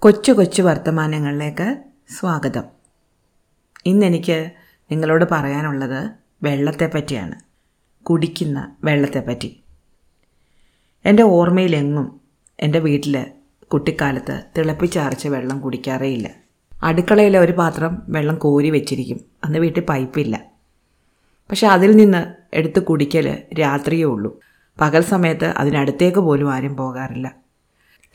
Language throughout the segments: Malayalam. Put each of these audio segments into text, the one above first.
കൊച്ചു കൊച്ചു വർത്തമാനങ്ങളിലേക്ക് സ്വാഗതം. ഇന്നെനിക്ക് നിങ്ങളോട് പറയാനുള്ളത് വെള്ളത്തെ പറ്റിയാണ് കുടിക്കുന്ന വെള്ളത്തെ പറ്റി എന്റെ ഓർമ്മയിലെങ്ങും എന്റെ വീട്ടിൽ കുട്ടിക്കാലത്ത് തിളപ്പിച്ചാർച്ച വെള്ളം കുടിക്കാറേയില്ല. അടുക്കളയിലെ ഒരു പാത്രം വെള്ളം കോരി വെച്ചിരിക്കും. അന്ന് വീട്ടിൽ പൈപ്പില്ല. പക്ഷെ അതിൽ നിന്ന് എടുത്ത് കുടിക്കൽ രാത്രിയേ ഉള്ളൂ. പകൽ സമയത്ത് അതിനടുത്തേക്ക് പോലും ആരും പോകാറില്ല.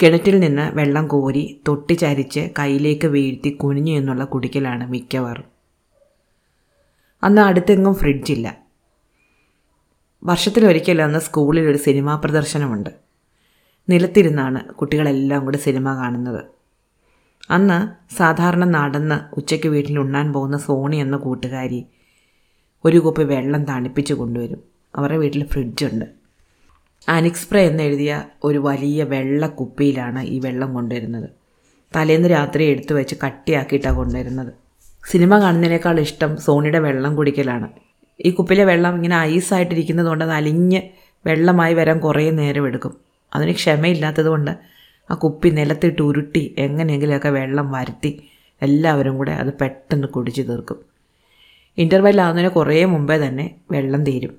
കിണറ്റിൽ നിന്ന് വെള്ളം കോരി തൊട്ടി ചരിച്ച് കയ്യിലേക്ക് വീഴ്ത്തി കുനിഞ്ഞു എന്നുള്ള കുടിക്കലാണ് മിക്കവാറും അന്ന് അടുത്തെങ്ങും ഫ്രിഡ്ജില്ല വർഷത്തിലൊരിക്കൽ അന്ന് സ്കൂളിൽ ഒരു സിനിമാ പ്രദർശനമുണ്ട്. നിലത്തിരുന്നാണ് കുട്ടികളെല്ലാം കൂടി സിനിമ കാണുന്നത്. അന്ന് സാധാരണ നടന്ന് ഉച്ചയ്ക്ക് വീട്ടിൽ ഉണ്ണാൻ പോകുന്ന സോണി എന്ന കൂട്ടുകാരി ഒരു കുപ്പി വെള്ളം തണുപ്പിച്ച് കൊണ്ടുവരും. അവരുടെ വീട്ടിൽ ഫ്രിഡ്ജുണ്ട് ആനിക്സ്പ്രേ എന്നെഴുതിയ ഒരു വലിയ വെള്ള കുപ്പിയിലാണ് ഈ വെള്ളം കൊണ്ടുവരുന്നത്. തലേന്ന് രാത്രി എടുത്തു വെച്ച് കട്ടിയാക്കിയിട്ടാണ് കൊണ്ടുവരുന്നത്. സിനിമ കാണുന്നതിനേക്കാൾ ഇഷ്ടം സോണിയുടെ വെള്ളം കുടിക്കലാണ്. ഈ കുപ്പിലെ വെള്ളം ഇങ്ങനെ ഐസായിട്ടിരിക്കുന്നതുകൊണ്ട് അത് അലിഞ്ഞ് വെള്ളമായി വരാൻ കുറേ നേരം എടുക്കും. അതിന് ക്ഷമയില്ലാത്തത് കൊണ്ട് ആ കുപ്പി നിലത്തിട്ട് ഉരുട്ടി എങ്ങനെയെങ്കിലുമൊക്കെ വെള്ളം വരുത്തി എല്ലാവരും കൂടെ അത് പെട്ടെന്ന് കുടിച്ചു തീർക്കും. ഇന്റർവെൽ ആവുന്നതിന് കുറേ മുമ്പേ തന്നെ വെള്ളം തീരും.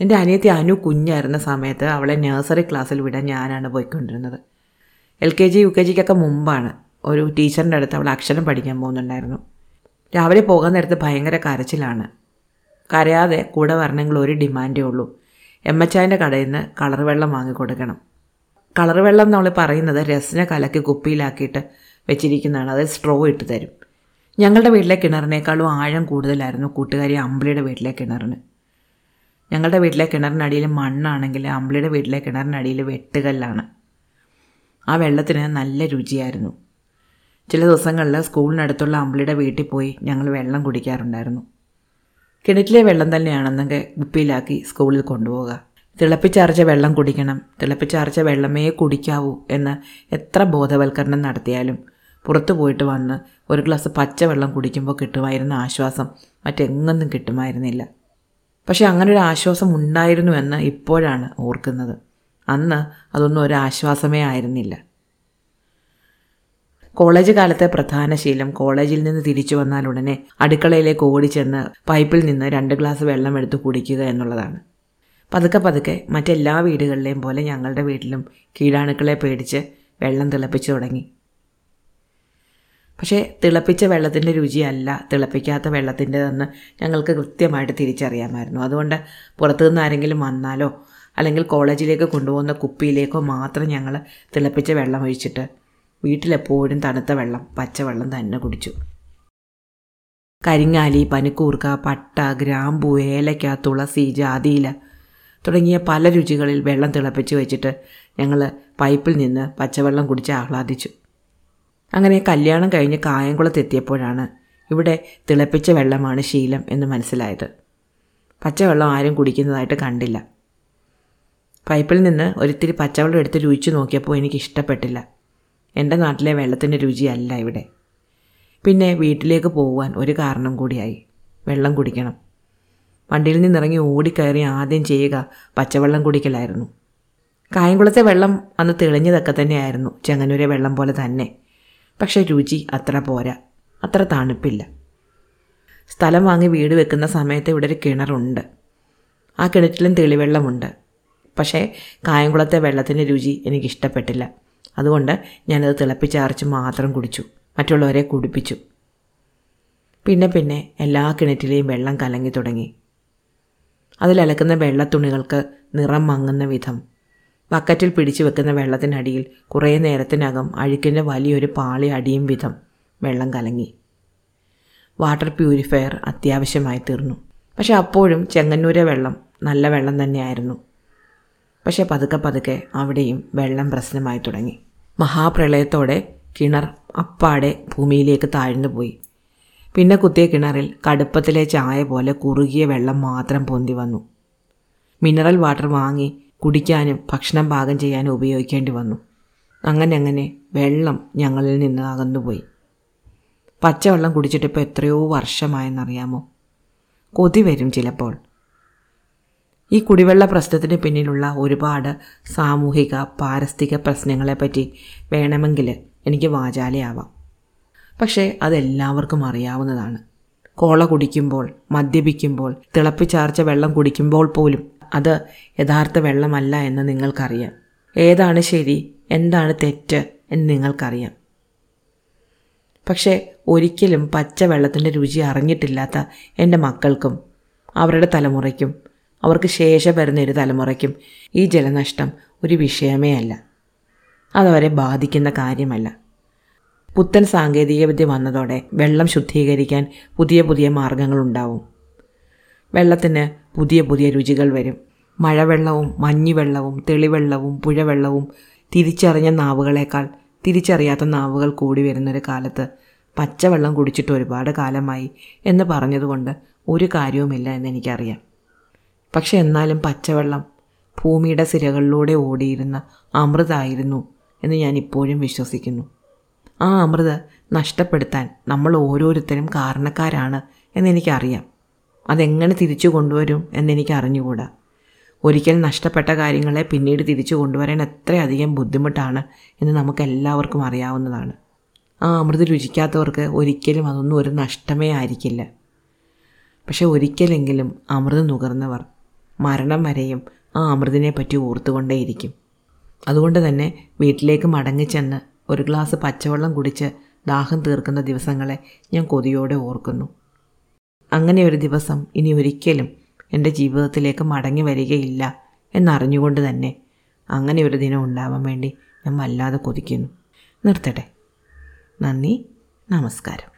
എന്റെ അനിയത്തി അനു കുഞ്ഞായിരുന്ന സമയത്ത് അവളെ നഴ്സറി ക്ലാസ്സിൽ വിടാൻ ഞാനാണ് പോയിക്കൊണ്ടിരുന്നത്. L K G U K ജിക്കൊക്കെ മുമ്പാണ്. ഒരു ടീച്ചറിന്റെ അടുത്ത് അവൾ അക്ഷരം പഠിക്കാൻ പോകുന്നുണ്ടായിരുന്നു. രാവിലെ പോകാൻ നേരത്ത് ഭയങ്കര കരച്ചിലാണ്. കരയാതെ കൂടെ വരണമെങ്കിൽ ഒരു ഡിമാൻഡേ ഉള്ളൂ. എം എച്ചായന്റെ കടയിൽ നിന്ന് കളർ വെള്ളം വാങ്ങിക്കൊടുക്കണം കളർ വെള്ളം നമ്മൾ പറയുന്നത് രസന കലക്കി കുപ്പിയിലാക്കിയിട്ട് വെച്ചിരിക്കുന്നതാണ്. അത് സ്ട്രോ ഇട്ട് തരും. ഞങ്ങളുടെ വീട്ടിലെ കിണറിനേക്കാളും ആഴം കൂടുതലായിരുന്നു കൂട്ടുകാരി അമ്പിളിയുടെ വീട്ടിലെ കിണറിന്. ഞങ്ങളുടെ വീട്ടിലെ കിണറിനടിയിൽ മണ്ണാണെങ്കിൽ അമ്പിളിയുടെ വീട്ടിലെ കിണറിനടിയിൽ വെട്ടുകല്ലാണ്. ആ വെള്ളത്തിന് നല്ല രുചിയായിരുന്നു. ചില ദിവസങ്ങളിൽ സ്കൂളിനടുത്തുള്ള അമ്പിളിയുടെ വീട്ടിൽ പോയി ഞങ്ങൾ വെള്ളം കുടിക്കാറുണ്ടായിരുന്നു. കിണറ്റിലെ വെള്ളം തന്നെയാണെന്നെങ്കിൽ കുപ്പിയിലാക്കി സ്കൂളിൽ കൊണ്ടുപോവുക. തിളപ്പിച്ചാർച്ച വെള്ളം കുടിക്കണം. തിളപ്പിച്ചാർച്ച വെള്ളമേ കുടിക്കാവൂ എന്ന് എത്ര ബോധവൽക്കരണം നടത്തിയാലും പുറത്തു പോയിട്ട് വന്ന് ഒരു ഗ്ലാസ് പച്ചവെള്ളം കുടിക്കുമ്പോൾ കിട്ടുമായിരുന്ന ആശ്വാസം മറ്റെങ്ങൊന്നും കിട്ടുമായിരുന്നില്ല. പക്ഷെ ഒരു ആശ്വാസം ഉണ്ടായിരുന്നു എന്ന് ഇപ്പോഴാണ് ഓർക്കുന്നത്. അന്ന് അതൊന്നും ഒരു ആശ്വാസമേ ആയിരുന്നില്ല. കോളേജ് കാലത്തെ പ്രധാന ശീലം കോളേജിൽ നിന്ന് തിരിച്ചു വന്നാൽ ഉടനെ അടുക്കളയിലേക്ക് ഓടിച്ചെന്ന് പൈപ്പിൽ നിന്ന് രണ്ട് ഗ്ലാസ് വെള്ളം എടുത്ത് കുടിക്കുക എന്നുള്ളതാണ്. പതുക്കെ പതുക്കെ മറ്റെല്ലാ വീടുകളിലെയും പോലെ ഞങ്ങളുടെ വീട്ടിലും കീടാണുക്കളെ പേടിച്ച് വെള്ളം തിളപ്പിച്ചു തുടങ്ങി. പക്ഷേ തിളപ്പിച്ച വെള്ളത്തിന്റെ രുചിയല്ല തിളപ്പിക്കാത്ത വെള്ളത്തിന്റെതെന്ന് ഞങ്ങൾക്ക് കൃത്യമായിട്ട് തിരിച്ചറിയാമായിരുന്നു. അതുകൊണ്ട് പുറത്തുനിന്ന് ആരെങ്കിലും വന്നാലോ അല്ലെങ്കിൽ കോളേജിലേക്ക് കൊണ്ടുപോകുന്ന കുപ്പിയിലേക്കോ മാത്രം ഞങ്ങൾ തിളപ്പിച്ച വെള്ളം ഒഴിച്ചിട്ട് വീട്ടിലെപ്പോഴും തണുത്ത വെള്ളം പച്ചവെള്ളം തന്നെ കുടിച്ചു. കരിങ്ങാലി പനിക്കൂർക്ക പട്ട ഗ്രാമ്പു ഏലക്ക തുളസി ജാതിയില തുടങ്ങിയ പല രുചികളിൽ വെള്ളം തിളപ്പിച്ച് വെച്ചിട്ട് ഞങ്ങൾ പൈപ്പിൽ നിന്ന് പച്ചവെള്ളം കുടിച്ച് ആഹ്ലാദിച്ചു. അങ്ങനെ കല്യാണം കഴിഞ്ഞ് കായംകുളത്തെത്തിയപ്പോഴാണ് ഇവിടെ തിളപ്പിച്ച വെള്ളമാണ് ശീലം എന്ന് മനസ്സിലായത്. പച്ചവെള്ളം ആരും കുടിക്കുന്നതായിട്ട് കണ്ടില്ല. പൈപ്പിൽ നിന്ന് ഒരിത്തിരി പച്ചവെള്ളം എടുത്ത് രുചിച്ചു നോക്കിയപ്പോൾ എനിക്ക് ഇഷ്ടപ്പെട്ടില്ല എന്റെ നാട്ടിലെ വെള്ളത്തിന്റെ രുചിയല്ല ഇവിടെ. പിന്നെ വീട്ടിലേക്ക് പോകുവാൻ ഒരു കാരണം കൂടിയായി. വെള്ളം കുടിക്കണം. വണ്ടിയിൽ നിന്നിറങ്ങി ഓടിക്കയറി ആദ്യം ചെയ്യുക പച്ചവെള്ളം കുടിക്കലായിരുന്നു. കായംകുളത്തെ വെള്ളം അന്ന് തെളിഞ്ഞതൊക്കെ തന്നെയായിരുന്നു. ചെങ്ങന്നൂരെ വെള്ളം പോലെ തന്നെ. പക്ഷെ രുചി അത്ര പോരാ. അത്ര തണുപ്പില്ല. സ്ഥലം വാങ്ങി വീട് വെക്കുന്ന സമയത്ത് ഇവിടെ ഒരു കിണറുണ്ട്. ആ കിണറ്റിലും തെളിവെള്ളമുണ്ട്. പക്ഷേ കായംകുളത്തെ വെള്ളത്തിന്റെ രുചി എനിക്കിഷ്ടപ്പെട്ടില്ല. അതുകൊണ്ട് ഞാനത് തിളപ്പിച്ചാർച്ച് മാത്രം കുടിച്ചു. മറ്റുള്ളവരെ കുടിപ്പിച്ചു. പിന്നെ പിന്നെ എല്ലാ കിണറ്റിലെയും വെള്ളം കലങ്ങി തുടങ്ങി. അതിലലക്കുന്ന വെള്ളത്തുണികൾക്ക് നിറം മങ്ങുന്ന വിധം. ബക്കറ്റിൽ പിടിച്ചു വെക്കുന്ന വെള്ളത്തിനടിയിൽ കുറേ നേരത്തിനകം അഴുക്കിന്റെ വലിയൊരു പാളി അടിയും വിധം വെള്ളം കലങ്ങി. വാട്ടർ പ്യൂരിഫയർ അത്യാവശ്യമായി തീർന്നു. പക്ഷെ അപ്പോഴും ചെങ്ങന്നൂരെ വെള്ളം നല്ല വെള്ളം തന്നെയായിരുന്നു. പക്ഷെ പതുക്കെ പതുക്കെ അവിടെയും വെള്ളം പ്രശ്നമായി തുടങ്ങി. മഹാപ്രളയത്തോടെ കിണർ അപ്പാടെ ഭൂമിയിലേക്ക് താഴ്ന്നു പോയി. പിന്നെ കുത്തിയ കിണറിൽ കടുപ്പത്തിലെ ചായ പോലെ കുറുകിയ വെള്ളം മാത്രം പൊന്തി വന്നു. മിനറൽ വാട്ടർ വാങ്ങി കുടിക്കാനും ഭക്ഷണം പാകം ചെയ്യാനും ഉപയോഗിക്കേണ്ടി വന്നു. അങ്ങനെ അങ്ങനെ വെള്ളം ഞങ്ങളിൽ നിന്ന് അകന്നുപോയി. പച്ചവെള്ളം കുടിച്ചിട്ട് ഇപ്പോൾ എത്രയോ വർഷമായെന്നറിയാമോ? കൊതി വരും ചിലപ്പോൾ. ഈ കുടിവെള്ള പ്രശ്നത്തിന് പിന്നിലുള്ള ഒരുപാട് സാമൂഹിക പാരിസ്ഥിതിക പ്രശ്നങ്ങളെപ്പറ്റി വേണമെങ്കിൽ എനിക്ക് വാചാലയാവാം. പക്ഷേ അതെല്ലാവർക്കും അറിയാവുന്നതാണ്. കോള കുടിക്കുമ്പോൾ മദ്യപിക്കുമ്പോൾ തിളപ്പിച്ചാർച്ച വെള്ളം കുടിക്കുമ്പോൾ പോലും അത് യഥാർത്ഥ വെള്ളമല്ല എന്ന് നിങ്ങൾക്കറിയാം. ഏതാണ് ശരി? എന്താണ് തെറ്റ് എന്ന് നിങ്ങൾക്കറിയാം. പക്ഷേ ഒരിക്കലും പച്ച വെള്ളത്തിന്റെ രുചി അറിഞ്ഞിട്ടില്ലാത്ത എന്റെ മക്കൾക്കും അവരുടെ തലമുറയ്ക്കും അവർക്ക് ശേഷം വരുന്ന ഒരു തലമുറയ്ക്കും ഈ ജലനഷ്ടം ഒരു വിഷയമേ അല്ല. അതവരെ ബാധിക്കുന്ന കാര്യമല്ല. പുത്തൻ സാങ്കേതികവിദ്യ വന്നതോടെ വെള്ളം ശുദ്ധീകരിക്കാൻ പുതിയ പുതിയ മാർഗങ്ങളുണ്ടാവും. വെള്ളത്തിന് പുതിയ പുതിയ രുചികൾ വരും. മഴവെള്ളവും മഞ്ഞുവെള്ളവും തെളിവെള്ളവും പുഴവെള്ളവും തിരിച്ചറിഞ്ഞ നാവുകളേക്കാൾ തിരിച്ചറിയാത്ത നാവുകൾ കൂടി വരുന്നൊരു കാലത്ത് പച്ചവെള്ളം കുടിച്ചിട്ട് ഒരുപാട് കാലമായി എന്ന് പറഞ്ഞതുകൊണ്ട് ഒരു കാര്യവുമില്ല എന്ന് എന്നെനിക്കറിയാം പക്ഷെ എന്നാലും പച്ചവെള്ളം ഭൂമിയുടെ സിരകളിലൂടെ ഓടിയിരുന്ന അമൃതായിരുന്നു എന്ന് ഞാൻ ഇപ്പോഴും വിശ്വസിക്കുന്നു. ആ അമൃത് നഷ്ടപ്പെടുത്താൻ നമ്മൾ ഓരോരുത്തരും കാരണക്കാരാണ് എന്നെനിക്കറിയാം അതെങ്ങനെ തിരിച്ചു കൊണ്ടുവരും എന്നെനിക്ക് അറിഞ്ഞുകൂടാ. ഒരിക്കൽ നഷ്ടപ്പെട്ട കാര്യങ്ങളെ പിന്നീട് തിരിച്ചു കൊണ്ടുവരാൻ എത്രയധികം ബുദ്ധിമുട്ടാണ് എന്ന് നമുക്ക് എല്ലാവർക്കും അറിയാവുന്നതാണ്. ആ അമൃത് രുചിക്കാത്തവർക്ക് ഒരിക്കലും അതൊന്നും ഒരു നഷ്ടമേ ആയിരിക്കില്ല. പക്ഷെ ഒരിക്കലെങ്കിലും അമൃത് നുകർന്നവർ മരണം വരെയും ആ അമൃതിനെ പറ്റി ഓർത്തുകൊണ്ടേയിരിക്കും. അതുകൊണ്ട് തന്നെ വീട്ടിലേക്ക് മടങ്ങിച്ചെന്ന് ഒരു ഗ്ലാസ് പച്ചവെള്ളം കുടിച്ച് ദാഹം തീർക്കുന്ന ദിവസങ്ങളെ ഞാൻ കൊതിയോടെ ഓർക്കുന്നു. അങ്ങനെ ഒരു ദിവസം ഇനി ഒരിക്കലും എന്റെ ജീവിതത്തിലേക്ക് മടങ്ങി വരികയില്ല എന്നറിഞ്ഞുകൊണ്ട് തന്നെ അങ്ങനെ ഒരു ദിനം ഉണ്ടാവാൻ വേണ്ടി ഞാൻ വല്ലാതെ കൊതിക്കുന്നു. നിർത്തട്ടെ. നന്ദി. നമസ്കാരം.